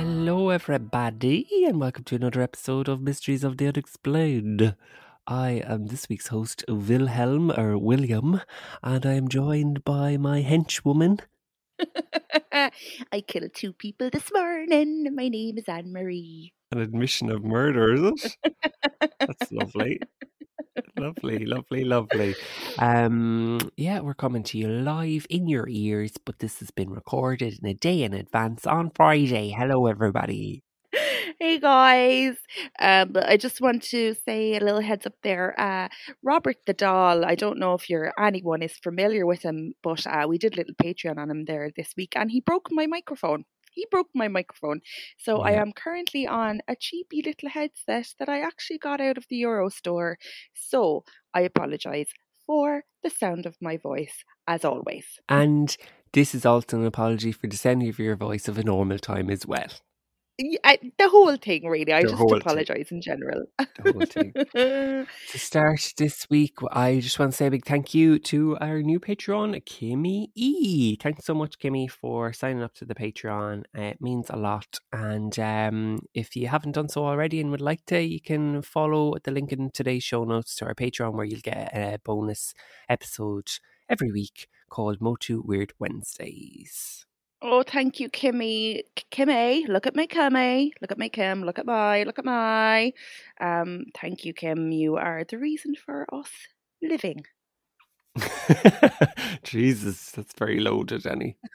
Hello, everybody, and welcome to another episode of Mysteries of the Unexplained. I am this week's host, Wilhelm, or William, and I am joined by my henchwoman. I killed two people this morning. My name is Anne Marie. An admission of murder, is it? That's lovely. lovely, lovely, lovely. Um, yeah, we're coming to you live in your ears, but this has been recorded in a day in advance on Friday. Hello, everybody. Hey guys, um, I just want to say a little heads up there. Uh, Robert the Doll, I don't know if you're anyone is familiar with him, but uh, we did a little Patreon on him there this week, and he broke my microphone. He broke my microphone, so I am currently on a cheapy little headset that I actually got out of the Euro store. So I apologise for the sound of my voice, as always. And this is also an apology for the sound of your voice of a normal time as well. I, the whole thing, really. I The just apologise in general. The whole thing. To start this week, I just want to say a big thank you to our new Patreon, Kimmy E. Thanks so much, Kimmy, for signing up to the Patreon. It means a lot. And um, if you haven't done so already and would like to, you can follow the link in today's show notes to our Patreon, where you'll get a bonus episode every week called Motu Weird Wednesdays. Oh, thank you, Kimmy. Kimmy, look at my Kimmy. Look at my Kim. Look at my. Look at my. Um, thank you, Kim. You are the reason for us living. Jesus, that's very loaded, Annie.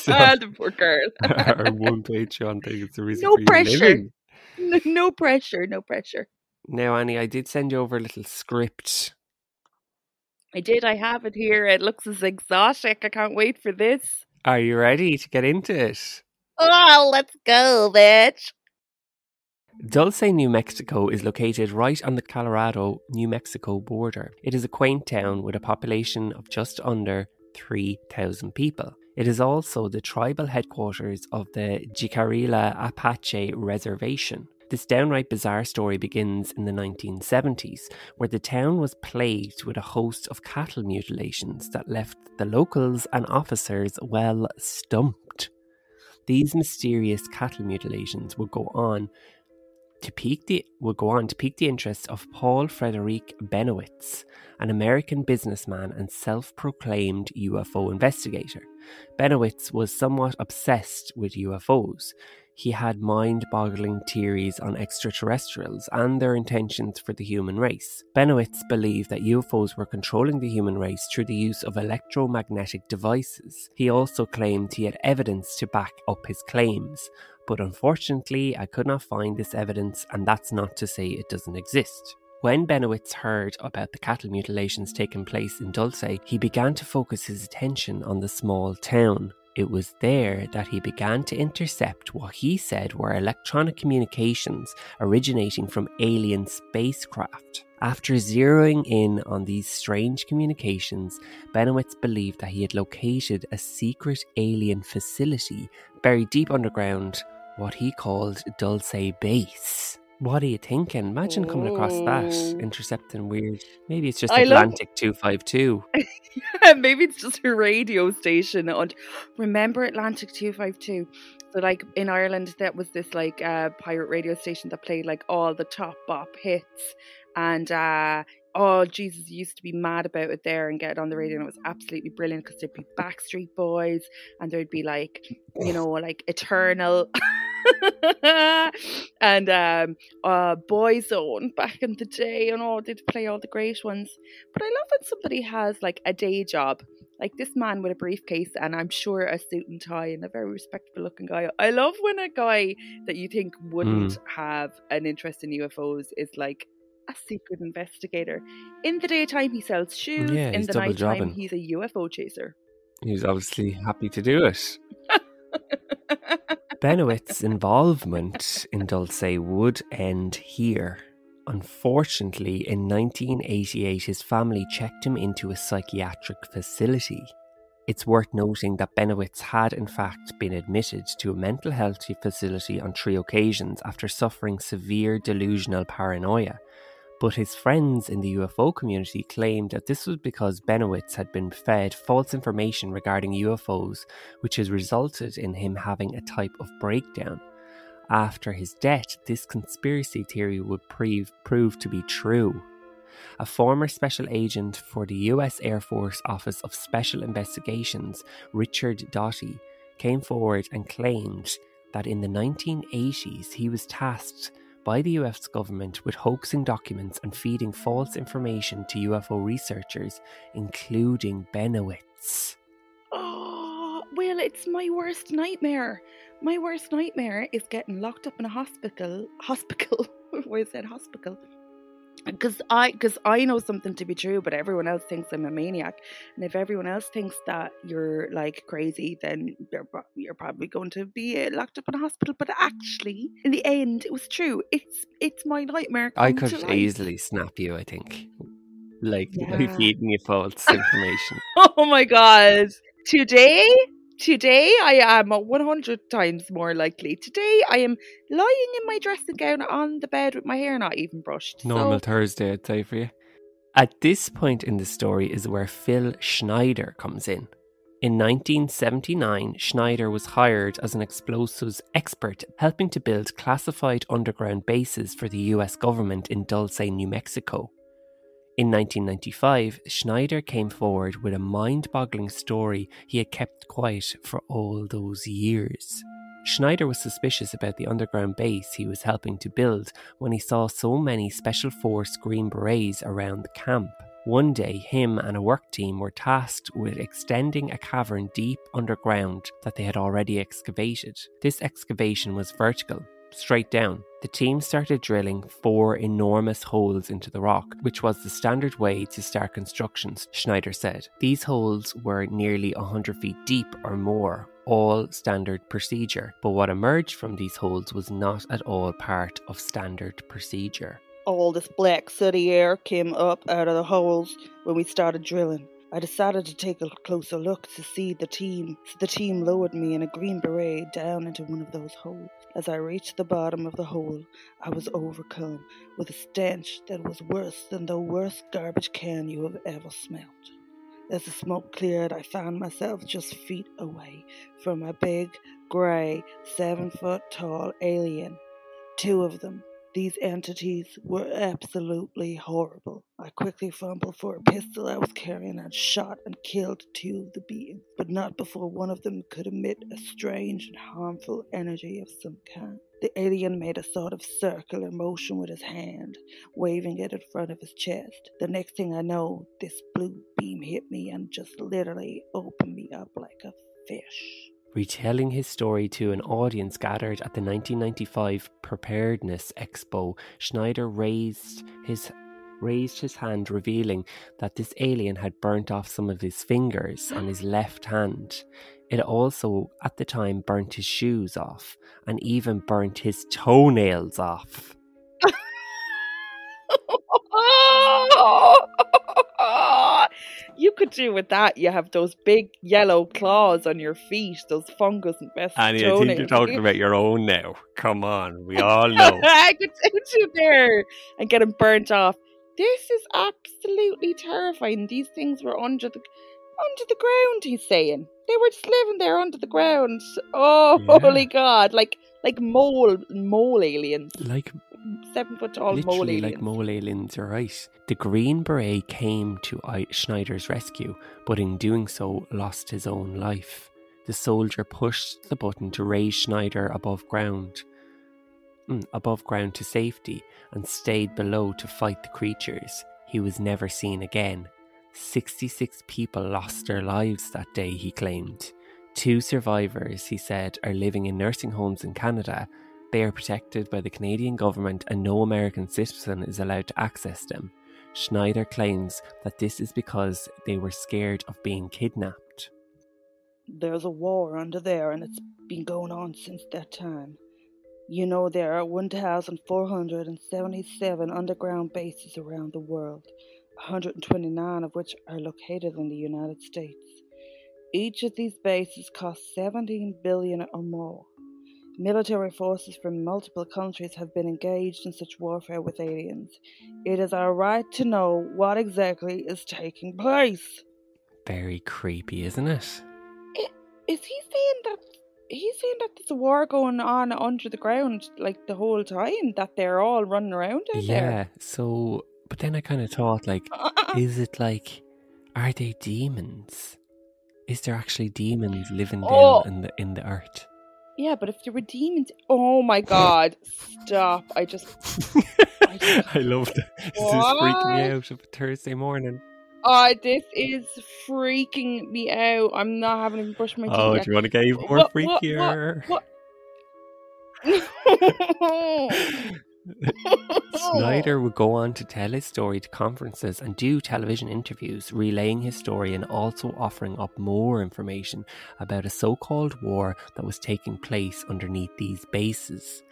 So- the poor girl. our one Patreon thing is the reason No for pressure. living. no, pressure. no pressure. No pressure. Now, Annie, I did send you over a little script. I did. I have it here. It looks as exotic. I can't wait for this. Are you ready to get into it? Oh, let's go, bitch. Dulce, New Mexico is located right on the Colorado New Mexico border. It is a quaint town with a population of just under 3,000 people. It is also the tribal headquarters of the Jicarilla Apache Reservation. This downright bizarre story begins in the 1970s, where the town was plagued with a host of cattle mutilations that left the locals and officers well stumped. These mysterious cattle mutilations would go on to pique the would go on to pique the interest of Paul Frederick Bennewitz, an American businessman and self-proclaimed UFO investigator. Bennewitz was somewhat obsessed with UFOs. He had mind-boggling theories on extraterrestrials and their intentions for the human race. Bennewitz believed that UFOs were controlling the human race through the use of electromagnetic devices. He also claimed he had evidence to back up his claims, but unfortunately, I could not find this evidence, and that's not to say it doesn't exist. When Bennewitz heard about the cattle mutilations taking place in Dulce, he began to focus his attention on the small town. It was there that he began to intercept what he said were electronic communications originating from alien spacecraft. After zeroing in on these strange communications, Bennewitz believed that he had located a secret alien facility buried deep underground, what he called Dulce Base. What are you thinking? Imagine coming across that, Oh. intercepting weird. Maybe it's just I love- Atlantic 252. Maybe it's just a radio station. And remember Atlantic 252? So, like in Ireland, that was this like uh, pirate radio station that played like all the top bop hits. And uh, oh, Jesus, used to be mad about it there and get it on the radio. And it was absolutely brilliant because there'd be Backstreet Boys and there'd be like, you know, like Eternal. and um uh Boyzone back in the day and all they'd play all the great ones. But I love when somebody has like a day job. Like this man with a briefcase and I'm sure a suit and tie and a very respectable looking guy. I love when a guy that you think wouldn't have an interest in UFOs is like a secret investigator. In the daytime he sells shoes, Yeah, in the nighttime jobbing. he's a UFO chaser. He's obviously happy to do it. Bennewitz's involvement in Dulce would end here. Unfortunately, in 1988, his family checked him into a psychiatric facility. It's worth noting that Bennewitz had, in fact, been admitted to a mental health facility on three occasions after suffering severe delusional paranoia. But his friends in the UFO community claimed that this was because Bennewitz had been fed false information regarding UFOs, which has resulted in him having a type of breakdown. After his death, this conspiracy theory would prove, prove to be true. A former special agent for the US Air Force Office of Special Investigations, Richard Doty, came forward and claimed that in the 1980s he was tasked by the US government with hoaxing documents and feeding false information to UFO researchers, including Bennewitz. Oh, well, it's my worst nightmare. My worst nightmare is getting locked up in a hospital. Hospital. Why is that hospital? Because I, because I know something to be true, but everyone else thinks I'm a maniac. And if everyone else thinks that you're like crazy, then you're, you're probably going to be uh, locked up in a hospital. But actually, in the end, it was true. It's it's my nightmare. I could easily snap you, I think. Like, Yeah. feeding you false information. Oh my god. Today, today I am 100 times more likely. Today I am lying in my dressing gown on the bed with my hair not even brushed. Normal So, Thursday, I'd say for you. At this point in the story is where Phil Schneider comes in. In 1979, Schneider was hired as an explosives expert, helping to build classified underground bases for the US government in Dulce, New Mexico. In 1995, Schneider came forward with a mind boggling story he had kept quiet for all those years. Schneider was suspicious about the underground base he was helping to build when he saw so many Special Force Green Berets around the camp. One day, him and a work team were tasked with extending a cavern deep underground that they had already excavated. This excavation was vertical, straight down. The team started drilling four enormous holes into the rock, which was the standard way to start constructions, Schneider said. These holes were nearly 100 feet deep or more, all standard procedure. But what emerged from these holes was not at all part of standard procedure. all this black sooty air came up out of the holes when we started drilling. I decided to take a closer look to see the team, so the team lowered me in a green beret down into one of those holes. As I reached the bottom of the hole, I was overcome with a stench that was worse than the worst garbage can you have ever smelt. As the smoke cleared, I found myself just feet away from a big, grey, seven foot tall alien. Two of them, these entities were absolutely horrible. I quickly fumbled for a pistol I was carrying and shot and killed two of the beings, but not before one of them could emit a strange and harmful energy of some kind. The alien made a sort of circular motion with his hand, waving it in front of his chest. The next thing I know, this blue beam hit me and just literally opened me up like a fish. Retelling his story to an audience gathered at the 1995 Preparedness Expo, Schneider raised his raised his hand revealing that this alien had burnt off some of his fingers on his left hand. It also, at the time, burnt his shoes off and even burnt his toenails off. You could do with that. You have those big yellow claws on your feet, those fungus infested Annie, I think you're talking about your own now. Come on, we all know. I could take you there and get them burnt off. This is absolutely terrifying. These things were under the under the ground. He's saying they were just living there under the ground. Oh, Yeah. holy God! Like like mole mole aliens, Like seven foot tall mole Literally, aliens. like mole aliens, you're right. The Green Beret came to Schneider's rescue, but in doing so, lost his own life. The soldier pushed the button to raise Schneider above ground, mm, above ground to safety, and stayed below to fight the creatures. He was never seen again. 66 people lost their lives that day, he claimed. Two survivors, he said, are living in nursing homes in Canada they are protected by the Canadian government and no American citizen is allowed to access them. Schneider claims that this is because they were scared of being kidnapped. There's a war under there, and it's been going on since that time. You know, there are 1,477 underground bases around the world, 129 of which are located in the United States. Each of these bases costs 17 billion or more. Military forces from multiple countries have been engaged in such warfare with aliens. It is our right to know what exactly is taking place. Very creepy, isn't it? Is he saying that he's saying that there's a war going on under the ground like the whole time that they're all running around out there? Yeah, so, but then I kind of uh, thought, like, uh, uh, is it like, are they demons? Is there actually demons living down Oh. in the in the earth? Yeah, but if there were demons, oh my god, stop! I just, I love that. This is freaking me out of a Thursday morning. oh, this is freaking me out. I'm not having to brush my oh, teeth. Oh, do you want to get even more What- what- what- freakier? what- Schneider would go on to tell his story to conferences and do television interviews, relaying his story and also offering up more information about a so called war that was taking place underneath these bases.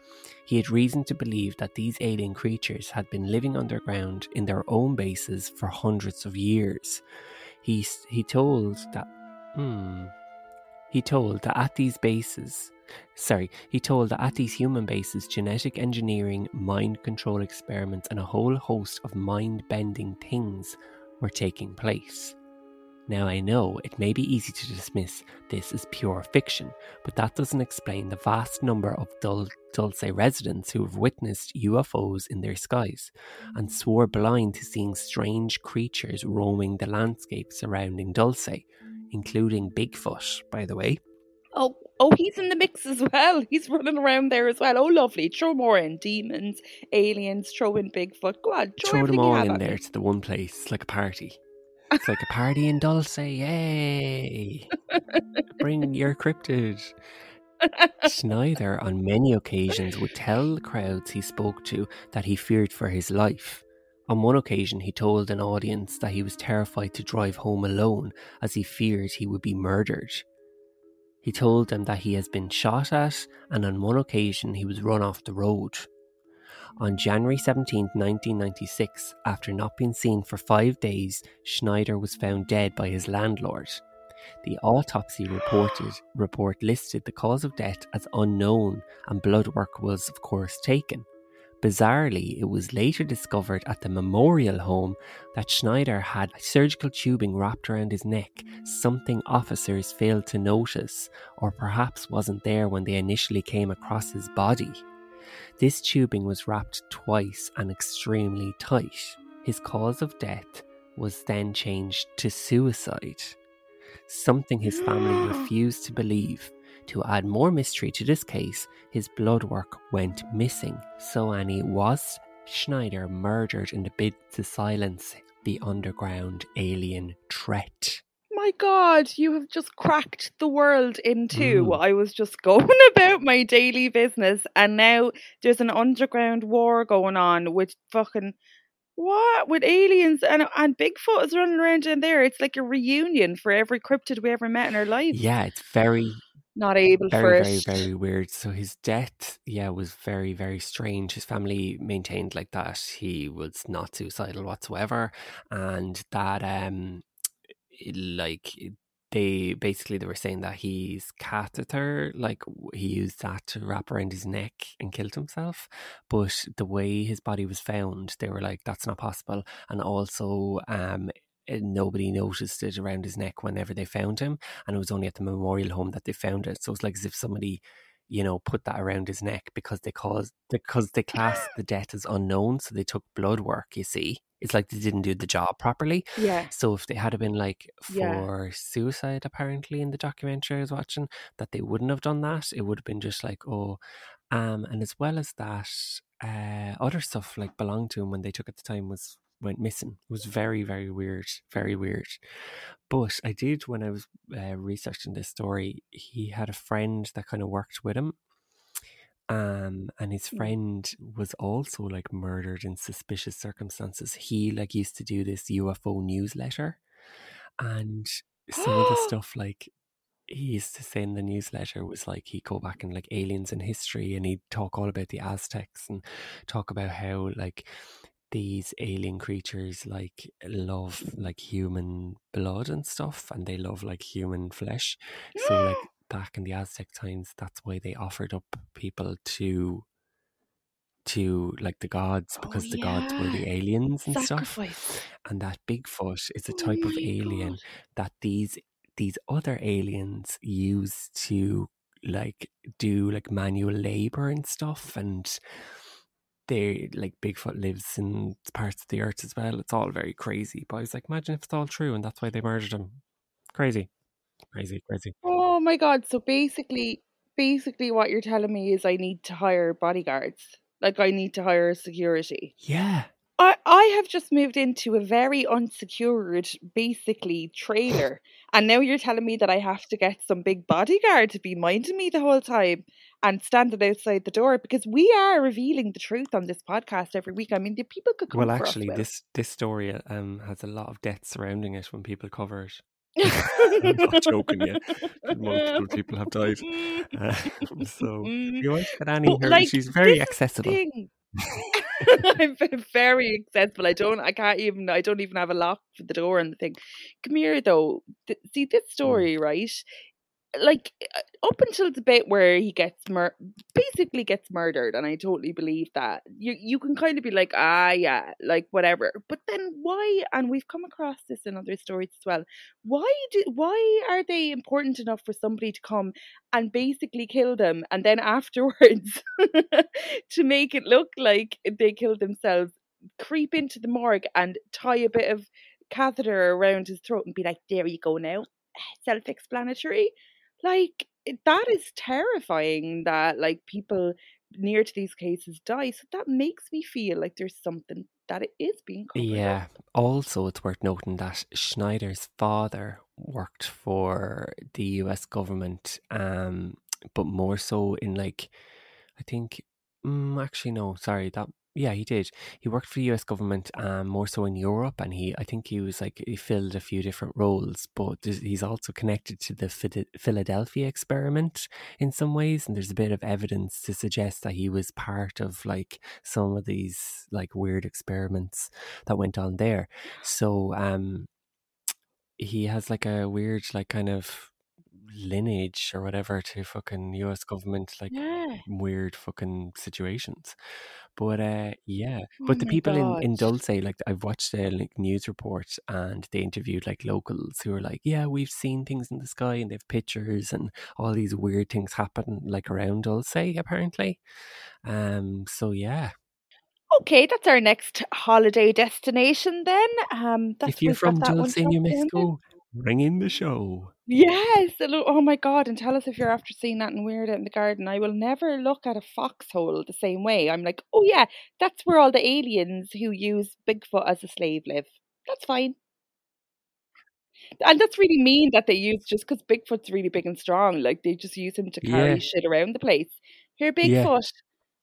He had reason to believe that these alien creatures had been living underground in their own bases for hundreds of years. He, he told that. Hmm. He told that at these bases, sorry, he told that at these human bases, genetic engineering, mind control experiments, and a whole host of mind bending things were taking place. Now, I know it may be easy to dismiss this as pure fiction, but that doesn't explain the vast number of Dul- Dulce residents who have witnessed UFOs in their skies and swore blind to seeing strange creatures roaming the landscape surrounding Dulce, including Bigfoot, by the way. Oh, oh, he's in the mix as well. He's running around there as well. Oh, lovely. Throw more in. Demons, aliens, throw in Bigfoot. Go on, throw, Throw them all in there to the one place. It's like a party. It's like a party in Dulce. Yay! Bring your cryptid. Schneider, on many occasions, would tell the crowds he spoke to that he feared for his life. On one occasion, he told an audience that he was terrified to drive home alone as he feared he would be murdered. He told them that he has been shot at, and on one occasion, he was run off the road. On January 17, 1996, after not being seen for five days, Schneider was found dead by his landlord. The autopsy reported report listed the cause of death as unknown, and blood work was, of course, taken. Bizarrely, it was later discovered at the memorial home that Schneider had surgical tubing wrapped around his neck, something officers failed to notice, or perhaps wasn't there when they initially came across his body. This tubing was wrapped twice and extremely tight. His cause of death was then changed to suicide, something his family refused to believe. To add more mystery to this case, his blood work went missing. So, Annie, was Schneider murdered in the bid to silence the underground alien threat? My God, you have just cracked the world in two. Mm. I was just going about my daily business, and now there's an underground war going on with fucking What with aliens and and Bigfoot is running around in there? It's like a reunion for every cryptid we ever met in our lives. Yeah, it's very Not able for very, it. very, very weird. So his death, yeah, was very, very strange. His family maintained like that he was not suicidal whatsoever, and that um, like they basically they were saying that his catheter, like he used that to wrap around his neck and killed himself. But the way his body was found, they were like, that's not possible. And also, um. Nobody noticed it around his neck whenever they found him, and it was only at the memorial home that they found it. So it's like as if somebody, you know, put that around his neck because they caused because they classed the death as unknown. So they took blood work. You see, it's like they didn't do the job properly. Yeah. So if they had been like Yeah. for suicide, apparently in the documentary I was watching, that they wouldn't have done that. It would have been just like, oh, um, and as well as that, uh, other stuff like belonged to him when they took at the time was went missing. It was very, very weird, very weird. But I did when I was uh, researching this story. He had a friend that kind of worked with him, um, and his Mm. friend was also like murdered in suspicious circumstances. He like used to do this UFO newsletter, and some of the stuff like he used to say in the newsletter was like he'd go back and like aliens in history and he'd talk all about the Aztecs and talk about how like these alien creatures like love like human blood and stuff and they love like human flesh. So like back in the Aztec times that's why they offered up people to to like the gods Oh, because the gods were the aliens and stuff and that Bigfoot is a Oh type of alien God. that these these other aliens use to like do like manual labor and stuff and they like Bigfoot lives in parts of the earth as well. It's all very crazy. But I was like, imagine if it's all true and that's why they murdered him. Crazy. Crazy, crazy. Oh my god. So basically basically what you're telling me is I need to hire bodyguards. Like I need to hire security. Yeah. I, I have just moved into a very unsecured, basically, trailer. And now you're telling me that I have to get some big bodyguard to be minding me the whole time and standing outside the door because we are revealing the truth on this podcast every week. I mean, the people could come Well actually this this story uh, um has a lot of death surrounding it when people cover it. I'm not joking you. Multiple people have died. Um, so you want to get Annie But, like, she's very this is the accessible. Thing. I'm ve- very accessible. I don't. I can't even. I don't even have a lock for the door and the thing. Come here, though. Th- see this hmm. story, right? Like uh, up until the bit where he gets mur- basically gets murdered, and I totally believe that. You you can kind of be like, ah, yeah, like whatever. But then why? And we've come across this in other stories as well. Why do? Why are they important enough for somebody to come and basically kill them, and then afterwards to make it look like they killed themselves, creep into the morgue and tie a bit of catheter around his throat and be like, "There you go now, self-explanatory." Like that is terrifying. That like people near to these cases die. So that makes me feel like there's something that it is being covered. Yeah. up. Also, it's worth noting that Schneider's father worked for the US government, um, but more so in like, I think, mm, actually, no, sorry, that, yeah, he did. He worked for the US government, um, more so in Europe, and he, I think he was like, he filled a few different roles, but he's also connected to the Philadelphia experiment in some ways, and there's a bit of evidence to suggest that he was part of like some of these like weird experiments that went on there. So um he has like a weird like kind of lineage or whatever to fucking US government like Yeah. weird fucking situations. But uh yeah. Oh But the people in, in. Dulce, like I've watched a like news report and they interviewed like locals who are like, Yeah, we've seen things in the sky and they've pictures and all these weird things happen like around Dulce apparently. Um so yeah. Okay, that's our next holiday destination then. Um, that's If you're from that one Dulce, New. Mexico, ring in the show. Yes. Oh my God. And tell us if you're after seeing that and weird out in the garden. I will never look at a foxhole the same way. I'm like, oh yeah, that's where all the aliens who use Bigfoot as a slave live. That's fine. And that's really mean that they use just because Bigfoot's really big and strong. Like they just use him to carry Yeah. shit around the place. Here, Yeah.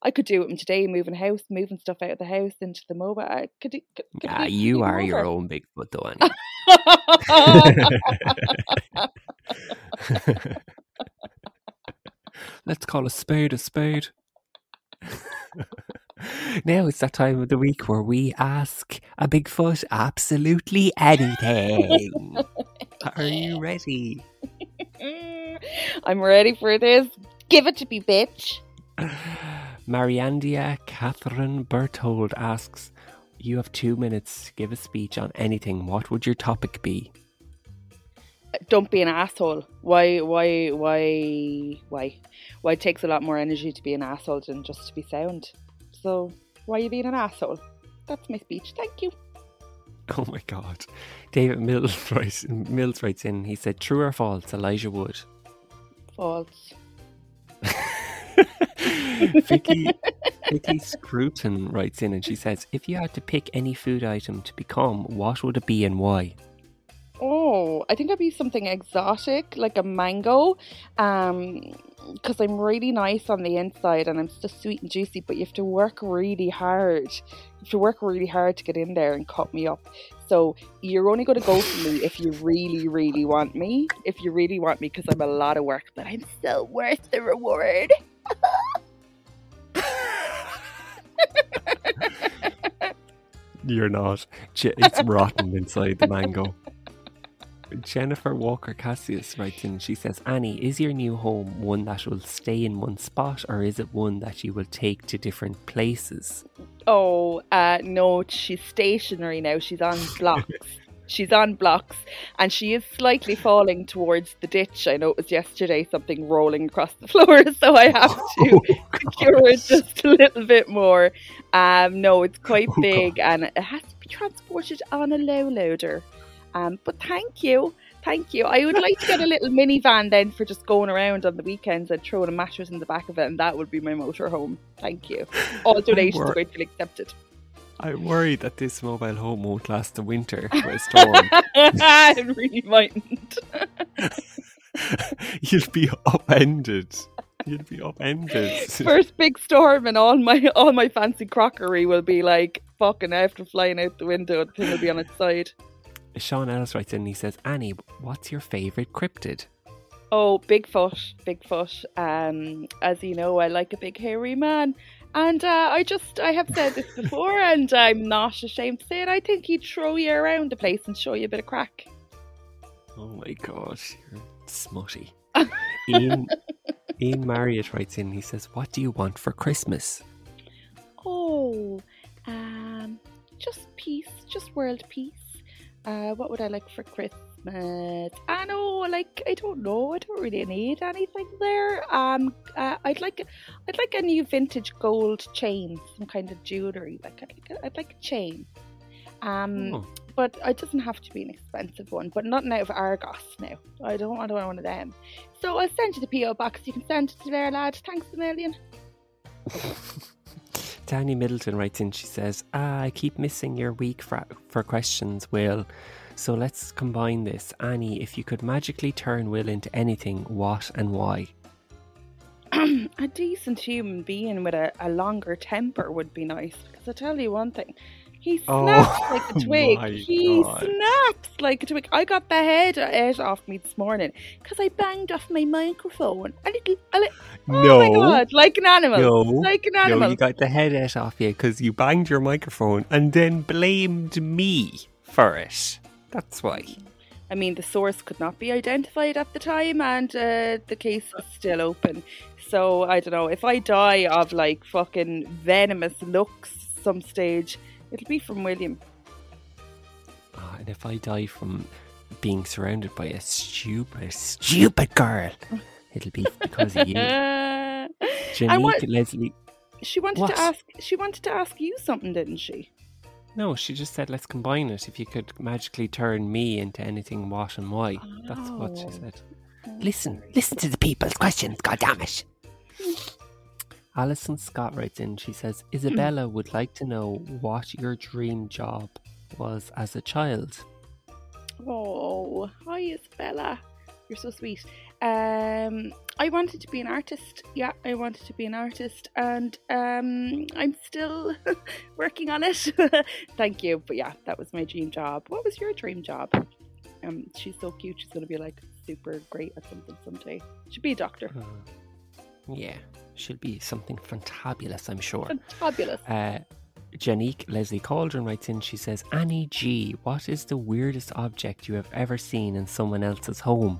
I could do with him today, moving house, moving stuff out of the house into the mobile. I could, could, could Yeah, he- you are your own Bigfoot, though. Let's call a spade a spade. now it's that time of the week where we ask a Bigfoot absolutely anything. Are you ready? I'm ready for this. Give it to me, bitch. Mariandia Catherine Berthold asks, You have two minutes to give a speech on anything. What would your topic be? Don't be an asshole. Why? Why? Why? Why? Why? It takes a lot more energy to be an asshole than just to be sound. So why are you being an asshole? That's my speech. Thank you. Oh my god. David Mills writes, Mills writes in, he said, True or false, Elijah Wood? False. Vicky, Vicky Scruton writes in and she says, If you had to pick any food item to become, what would it be and why? Oh, I think I'd be something exotic, like a mango. Um, because I'm really nice on the inside and I'm just sweet and juicy, but you have to work really hard. You have to work really hard to get in there and cut me up. So you're only going to go for me if you really, really want me. If you really want me, because I'm a lot of work, but I'm still worth the reward. You're not. It's rotten inside the mango. Jennifer Walker Cassius writes in, she says, Annie, is your new home one that will stay in one spot or is it one that you will take to different places? Oh, uh, no, she's stationary now. She's on blocks. she's on blocks and she is slightly falling towards the ditch. I noticed yesterday something rolling across the floor, so I have to secure it just a little bit more. Um, no, it's quite Oh, big and it has to be transported on a low loader. Um, but thank you. Thank you. I would like to get a little minivan then for just going around on the weekends and throwing a mattress in the back of it, and that would be my motorhome. Thank you. All donations going accepted. I'm worried that this mobile home won't last the winter for a storm. I really mightn't. You'll be upended. You'll be upended. First big storm, and all my all my fancy crockery will be like fucking after flying out the window. The thing will be on its side. Sean Ellis writes in and he says, Annie, what's your favourite cryptid? Oh, Bigfoot, Bigfoot. Um, as you know, I like a big hairy man, and uh, I just I have said this before, and I'm not ashamed to say it. I think he'd throw you around the place and show you a bit of crack. Oh my god, you're smutty. Ian, Ian Marriott writes in, he says, What do you want for Christmas? Oh, um, just peace, just world peace. Uh, what would I like for Christmas? I know, like I don't know. I don't really need anything there. Um, uh, I'd like, I'd like a new vintage gold chain, some kind of jewelry. Like I'd like, a, I'd like a chain. Um, Oh, but it doesn't have to be an expensive one. But nothing out of Argos now. I don't, I don't want one of them. So I'll send you the PO box. You can send it to there, lad. Thanks a million. Danny Middleton writes in, she says, Ah, I keep missing your week for, for questions, Will. So let's combine this. Annie, if you could magically turn Will into anything, what and why? a decent human being with a, a longer temper would be nice. Because I tell you one thing, he Oh, snaps like a twig. He God. snaps like a twig. I got the head ate off me this morning because I banged off my microphone. A little, a little. Oh my god, like an animal. No, Like an no, animal. you got the head out off you because you banged your microphone and then blamed me for it. That's why. I mean, the source could not be identified at the time, and uh, the case is still open. So I don't know if I die of like fucking venomous looks some stage, it'll be from William. Ah, and if I die from being surrounded by a stupid, stupid girl, it'll be because of you. Janique what- Leslie. she wanted What? to ask. She wanted to ask you something, didn't she? No, she just said let's combine it. If you could magically turn me into anything, what and why. That's what she Oh. said. Listen, listen to the people's questions, God damn it. Alison Scott writes in, she says, Isabella would like to know what your dream job was as a child. Oh, hi Isabella. You're so sweet. Um, I wanted to be an artist. Yeah, I wanted to be an artist, and um, I'm still working on it. Thank you. But yeah, that was my dream job. What was your dream job? Um, she's so cute. She's gonna be like super great at something someday. She'll be a doctor. Uh, yeah, she'll be something fantabulous, I'm sure. Fabulous. Uh, Janique Leslie Cauldron writes in, she says, Annie G, what is the weirdest object you have ever seen in someone else's home?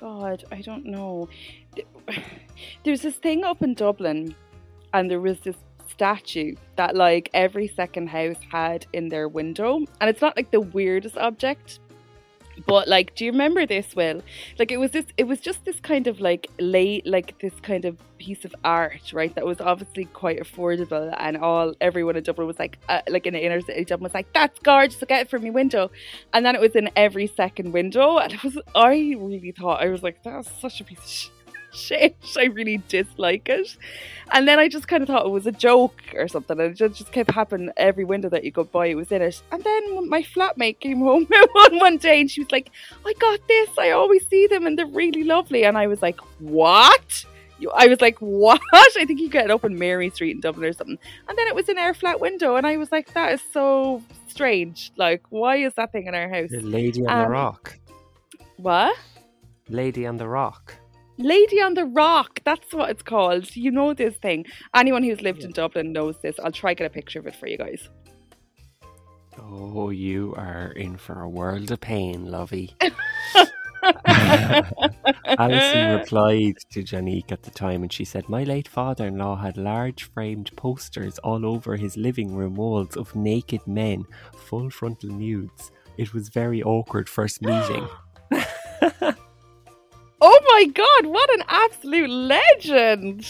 God, I don't know. There's this thing up in Dublin, and there was this statue that like every second house had in their window, and it's not like the weirdest object. But like, do you remember this, Will? Like, it was this. It was just this kind of like late, like this kind of piece of art, right? That was obviously quite affordable, and all everyone in Dublin was like, uh, like in the inner city, Dublin was like, "That's gorgeous! I'll get it from your window." And then it was in every second window, and it was. I really thought I was like, "That's such a piece of shit." shit. I really dislike it. And then I just kind of thought it was a joke or something. And it just, just kept happening every window that you go by, it was in it. And then my flatmate came home one, one day and she was like, I got this. I always see them and they're really lovely. And I was like, what? I was like, what? I think you get it up in Mary Street in Dublin or something. And then it was in our flat window. And I was like, that is so strange. Like, why is that thing in our house? The Lady on the Um, Rock. What? Lady on the Rock. Lady on the Rock. That's what it's called. You know this thing. Anyone who's lived in Dublin knows this. I'll try get a picture of it for you guys. Oh, you are in for a world of pain, lovey. Alison replied to Janique at the time and she said, My late father in law had large framed posters all over his living room walls of naked men, full frontal nudes. It was very awkward first meeting. Oh my god, what an absolute legend!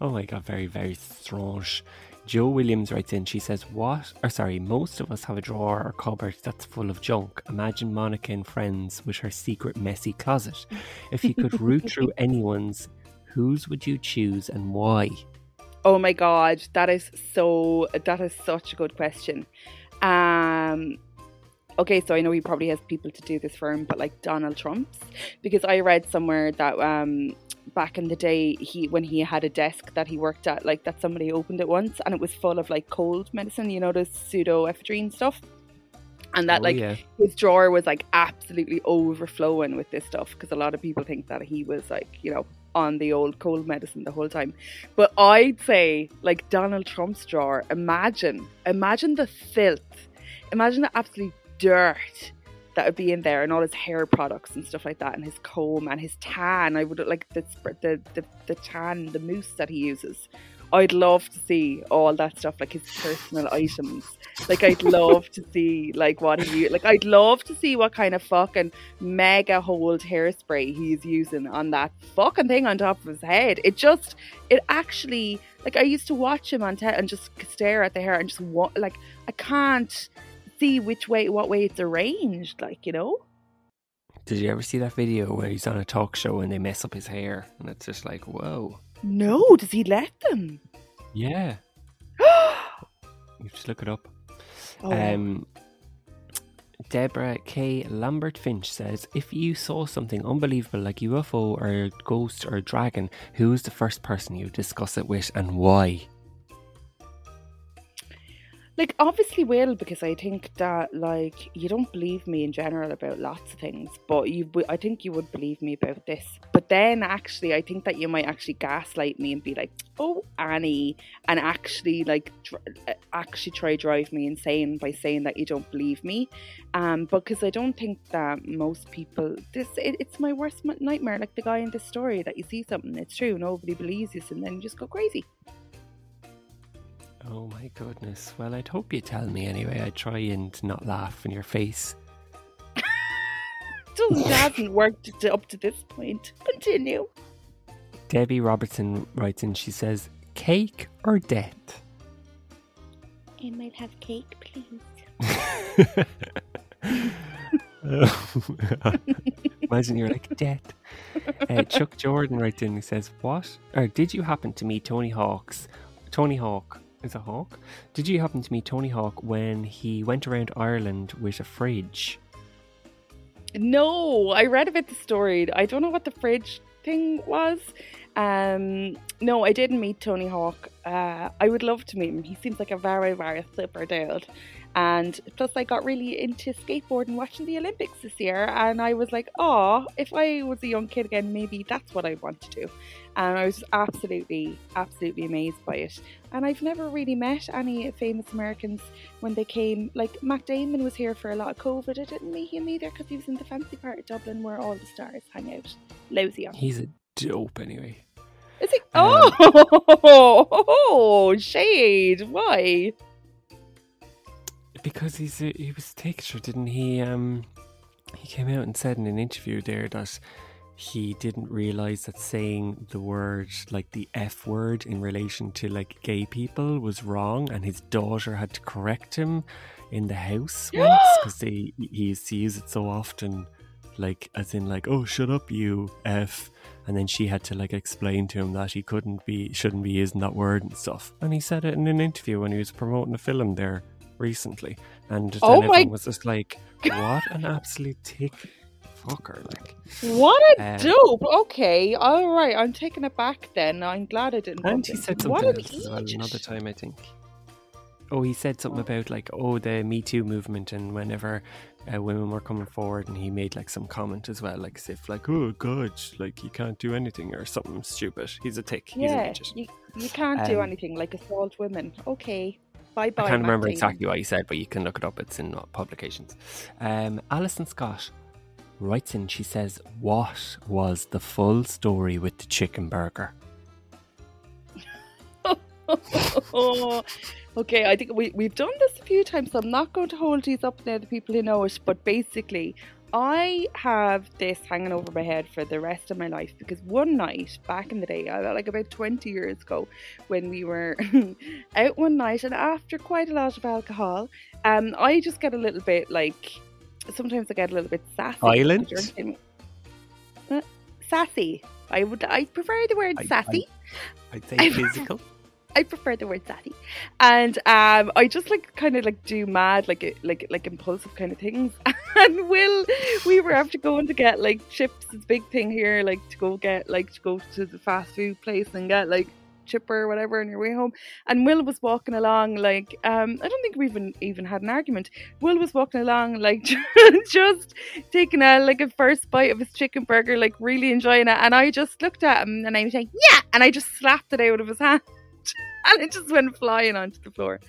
oh my god, very, very strange. Joe Williams writes in, she says, What? Or sorry, most of us have a drawer or cupboard that's full of junk. Imagine Monica and friends with her secret messy closet. If you could root through anyone's, whose would you choose and why? Oh my god, that is so that is such a good question. Um okay, so I know he probably has people to do this for him, but like Donald Trump's because I read somewhere that um back in the day he when he had a desk that he worked at like that somebody opened it once and it was full of like cold medicine, you know, the pseudoephedrine stuff. And that Oh, like yeah. his drawer was like absolutely overflowing with this stuff because a lot of people think that he was like, you know, on the old cold medicine the whole time. But I'd say like Donald Trump's drawer, imagine, imagine the filth, imagine the absolute dirt that would be in there and all his hair products and stuff like that and his comb and his tan. I would like the the the, the tan, the mousse that he uses. I'd love to see all that stuff, like his personal items. Like I'd love to see like what he like. I'd love to see what kind of fucking mega hold hairspray he's using on that fucking thing on top of his head. It just, it actually like I used to watch him on te- and just stare at the hair and just wa- like I can't see which way, what way it's arranged. Like you know. Did you ever see that video where he's on a talk show and they mess up his hair? And it's just like, whoa. No, does he let them? Yeah. You just look it up. Oh. Um, Deborah K. Lambert Finch says, If you saw something unbelievable like UFO or a ghost or a dragon, who is the first person you discuss it with and why? Like obviously will because I think that like you don't believe me in general about lots of things, but you I think you would believe me about this. But then actually I think that you might actually gaslight me and be like, "Oh, Annie," and actually like dr- uh, actually try drive me insane by saying that you don't believe me. Um because I don't think that most people this it, it's my worst nightmare like the guy in this story that you see something it's true nobody believes you and then you just go crazy. Oh my goodness. Well, I'd hope you tell me anyway. I'd try and not laugh in your face. Doesn't hasn't worked to- up to this point. Continue. Debbie Robertson writes in, she says, Cake or debt?" I might have cake, please. Imagine you're like debt. Uh, Chuck Jordan writes in. He says, "What? Or did you happen to meet Tony Hawk's? Tony Hawk is a hawk. Did you happen to meet Tony Hawk when he went around Ireland with a fridge? No, I read about the story. I don't know what the fridge thing was. Um, no, I didn't meet Tony Hawk. Uh, I would love to meet him. He seems like a very, very super dude. And plus, I got really into skateboarding watching the Olympics this year. And I was like, oh, if I was a young kid again, maybe that's what I want to do. And I was absolutely, absolutely amazed by it. And I've never really met any famous Americans when they came. Like Matt Damon was here for a lot of COVID. I didn't meet him either because he was in the fancy part of Dublin where all the stars hang out. Lousy on. He's a dope anyway. Is he? Um, Oh, oh, shade. Why? Because he's a, he was a texture, didn't he? Um, he came out and said in an interview there that he didn't realize that saying the word like the F word in relation to like gay people was wrong, and his daughter had to correct him in the house once because they he used to use it so often, like as in like oh shut up you F, and then she had to like explain to him that he couldn't be shouldn't be using that word and stuff, and he said it in an interview when he was promoting a film there recently, and Oh then everyone was just like, what an absolute tick fucker, like. What a Um, dope. Okay, all right. I'm taking it back then. I'm glad I didn't. And he said. What something a else as well another time, I think. Oh, he said something about like, oh, the Me Too movement, and whenever uh, women were coming forward, and he made like some comment as well, like as if like, oh God, like you can't do anything or something stupid. He's a tick. He's an Yeah, you, you can't do Um, anything like assault women. Okay, bye bye. I can't remember exactly what he said, but you can look it up. It's in uh, publications. Um, Alison Scott writes in. She says, "What was the full story with the chicken burger?" okay. I think we we've done this a few times, so I'm not going to hold these up now. The people who know it, but basically, I have this hanging over my head for the rest of my life because one night back in the day, like about 20 years ago, when we were out one night and after quite a lot of alcohol, um, I just get a little bit like sometimes I get a little bit sassy. Violent? Uh, sassy. I would. I prefer the word I- I- sassy. I'd say physical. I prefer the word sassy, and um, I just like kind of like do mad like like like impulsive kind of things. And Will, we were after going to get like chips. A big thing here, like to go get like to go to the fast food place and get like chipper or whatever on your way home. And Will was walking along like um, I don't think we even even had an argument. Will was walking along like just taking a like a first bite of his chicken burger, like really enjoying it. And I just looked at him and I was like, yeah, and I just slapped it out of his hand. and it just went flying onto the floor.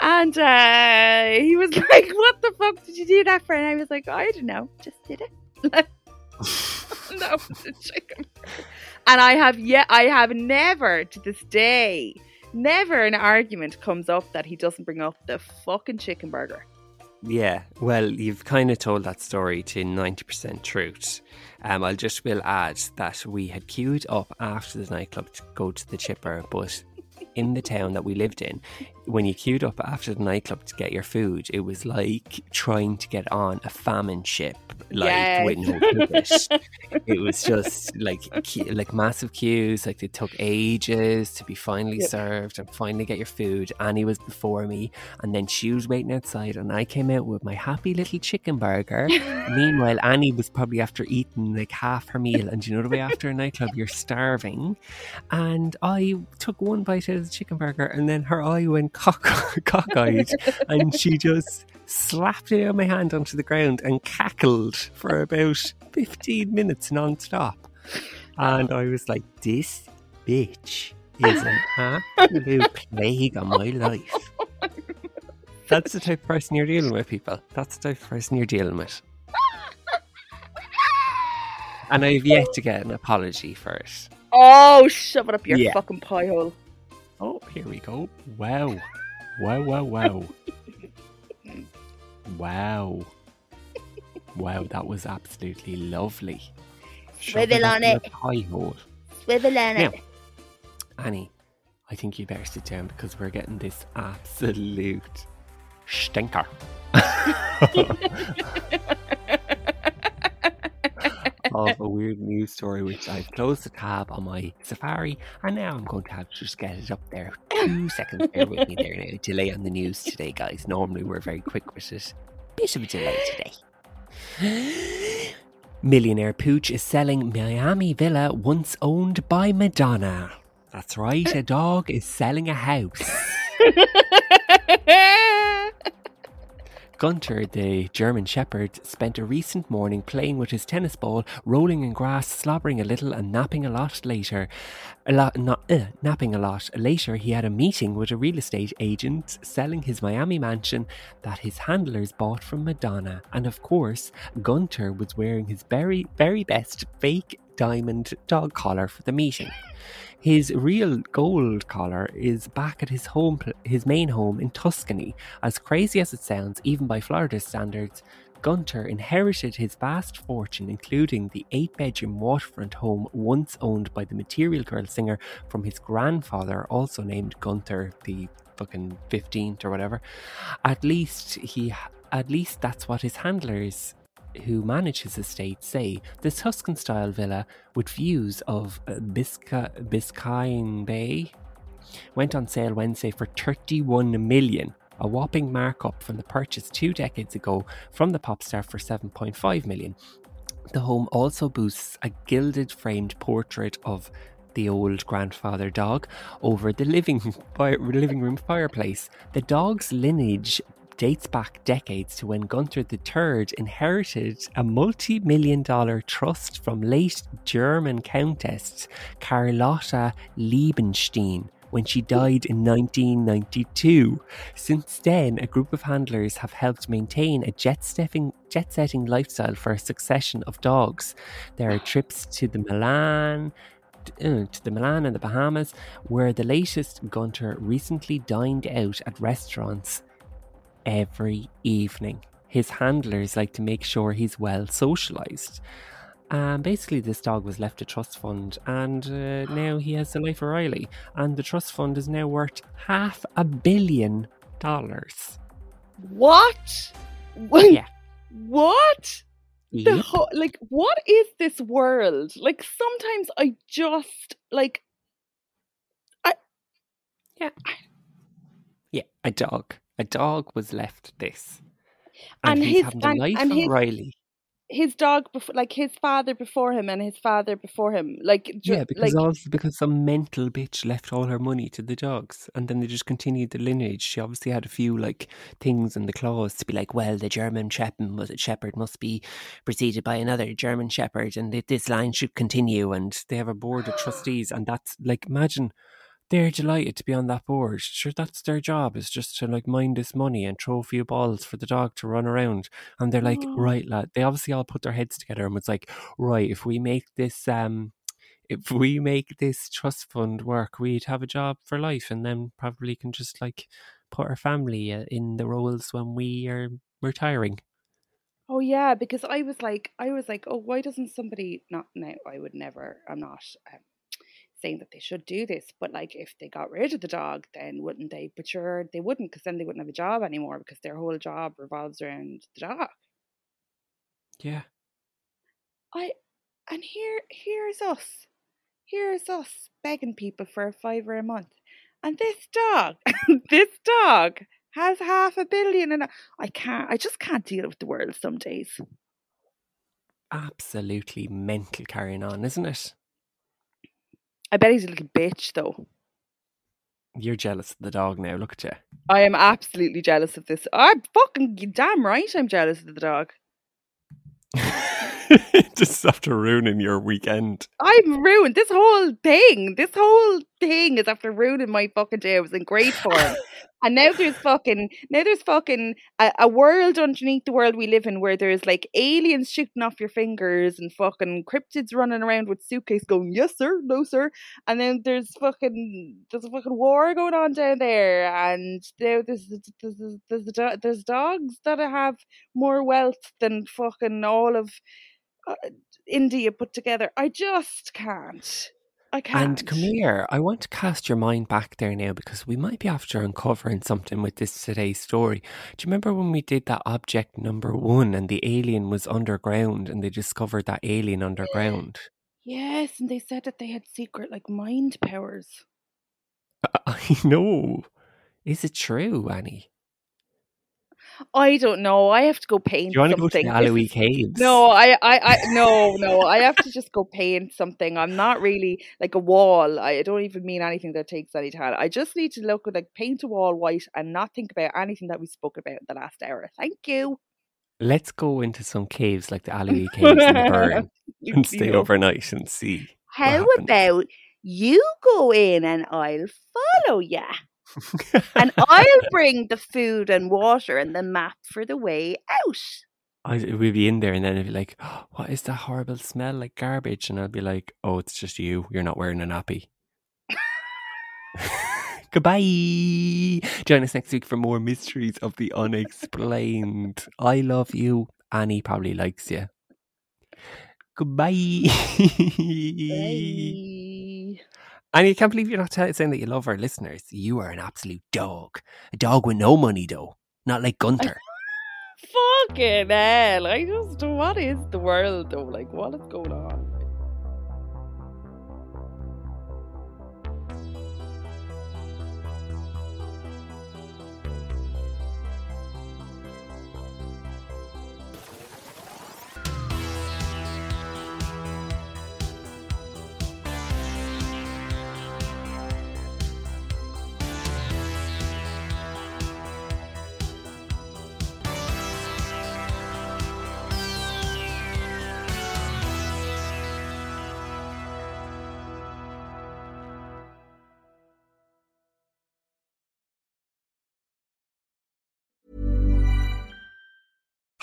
And uh, he was like, "What the fuck did you do that for?" And I was like, "I don't know, just did it." no, chicken. And I have yet, I have never to this day, never an argument comes up that he doesn't bring up the fucking chicken burger. Yeah, well, you've kind of told that story to 90% truth. Um, I'll just will add that we had queued up after the nightclub to go to the chipper, but in the town that we lived in, when you queued up after the nightclub to get your food, it was like trying to get on a famine ship, like Yes. with no it was just like like massive queues. Like they took ages to be finally Yep. served and finally get your food. Annie was before me, and then she was waiting outside, and I came out with my happy little chicken burger. Meanwhile, Annie was probably after eating like half her meal, and you know the way after a nightclub you're starving. And I took one bite out of the chicken burger, and then her eye went cock cockeyed, and she just slapped it out of my hand onto the ground and cackled for about fifteen minutes non-stop. And I was like, "This bitch is an absolute plague on my life." That's the type of person you're dealing with, people. That's the type of person you're dealing with. And I've yet to get an apology for it. Oh, shove it up your Yeah. fucking pie hole. Oh, here we go. Wow. Wow, wow, wow. wow. Wow, that was absolutely lovely. Shove Swivel on it. Pie hole. Swivel on Now, it. Annie, I think you better sit down because we're getting this absolute stinker. of a weird news story which I've closed the tab on my Safari and now I'm going to have to just get it up there. Two seconds bear with me there now. Delay on the news today, guys. Normally we're very quick with it. Bit of a delay today. Millionaire Pooch is selling Miami villa once owned by Madonna. That's right, a dog is selling a house. Gunter, the German Shepherd, spent a recent morning playing with his tennis ball, rolling in grass, slobbering a little, and napping a lot later. A lot, not uh, napping a lot later, he had a meeting with a real estate agent selling his Miami mansion that his handlers bought from Madonna. And of course, Gunter was wearing his very, very best fake diamond dog collar for the meeting. His real gold collar is back at his home, his main home in Tuscany. As crazy as it sounds, even by Florida standards, Gunter inherited his vast fortune, including the eight-bedroom waterfront home once owned by the Material Girl singer from his grandfather, also named Gunter the fucking fifteenth or whatever. At least he, at least that's what his handlers who manage his estate say the Tuscan style villa with views of uh, Bisca- Biscayne Bay went on sale Wednesday for 31 million, a whopping markup from the purchase two decades ago from the pop star for 7.5 million. The home also boasts a gilded framed portrait of the old grandfather dog over the living, fire, living room fireplace. The dog's lineage dates back decades to when Gunther III inherited a multi million dollar trust from late German Countess Carlotta Liebenstein when she died in 1992. Since then, a group of handlers have helped maintain a jet setting, jet setting lifestyle for a succession of dogs. There are trips to the Milan, uh, to the Milan and the Bahamas, where the latest Gunter recently dined out at restaurants every evening. his handlers like to make sure he's well socialized. And basically, this dog was left a trust fund, and uh, now he has the life of Riley. And the trust fund is now worth half a billion dollars. What? What? Yeah. What? The ho- like, what is this world? Like, sometimes I just like. I yeah, I, yeah, a dog. A dog was left this. And, And he's his- and- life and his- Riley. his dog before like his father before him and his father before him like Yeah, because like also because some mental bitch left all her money to the dogs, and then they just continued the lineage. She obviously had a few like things in the clause to be like, well, the German shepherd was it shepherd must be preceded by another German shepherd, and this line should continue. And they have a board of trustees, and that's like, imagine they're delighted to be on that board. Sure, that's their job is just to like mind this money and throw a few balls for the dog to run around. And they're like, Oh. right, lad. They obviously all put their heads together and was like, right, if we make this um if we make this trust fund work, we'd have a job for life, and then probably can just like put our family uh, in the roles when we are retiring. oh yeah because i was like i was like oh why doesn't somebody not now i would never i'm not um, saying that they should do this but like if they got rid of the dog then wouldn't they but sure they wouldn't because then they wouldn't have a job anymore because their whole job revolves around the dog Yeah, I and here here's us. Here's us begging people for a fiver a month. And this dog, this dog has half a billion and I can't I just can't deal with the world some days. absolutely mental carrying on, isn't it? I bet he's a little bitch though. You're jealous of the dog now. Look at you. I am absolutely jealous of this. I'm fucking damn right I'm jealous of the dog. just after ruining your weekend. I'm ruined. This whole thing, this whole thing is after ruining my fucking day. I was in great form. and now there's fucking, now there's fucking a, a world underneath the world we live in where there's like aliens shooting off your fingers and fucking cryptids running around with suitcase going, yes sir, no sir. And then there's fucking, there's a fucking war going on down there. And there, there's, there's, there's, there's, there's dogs that have more wealth than fucking all of Uh, India put together. I just can't. I can't. And come here, I want to cast your mind back there now because we might be after uncovering something with this today's story. Do you remember when we did that object number one and the alien was underground and they discovered that alien underground? Yes, and they said that they had secret like mind powers. I know. Is it true, Annie? I don't know. I have to go paint Do you want to go to the is- Caves? No, I, I, I, no, no. I have to just go paint something. I'm not really like a wall. I don't even mean anything that takes any time. I just need to look at like paint a wall white and not think about anything that we spoke about in the last hour. Thank you. Let's go into some caves like the Aillwee Caves in Burren and stay overnight and see. How about you go in and I'll follow ya? and I'll bring the food and water and the map for the way out. I we'd be in there and then it'd be like, oh, what is that horrible smell like garbage? And I'd be like, oh, it's just you. You're not wearing a nappy. Goodbye. Join us next week for more mysteries of the unexplained. I love you. Annie probably likes you. Goodbye. Bye. Annie, you can't believe you're not saying that you love our listeners. You are an absolute dog. A dog with no money, though. Not like Gunter. Fucking hell. I just, what is the world though? Like, what is going on?